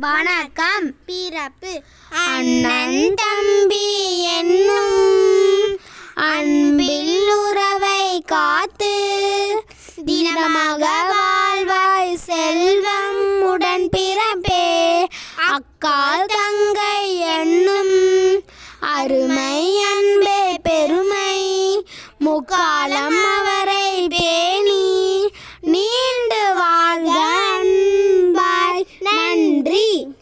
வணக்கம். பிறப்பு. அண்ணன் தம்பி என்னும் அன்பில் உறவை காத்து தினமாக வாழ்வாய் செல்வம் உடன் பிறப்பே. அக்கால் தங்கை என்னும் அருமை அன்பே பெருமை. முக்காலம் பேணி Marie.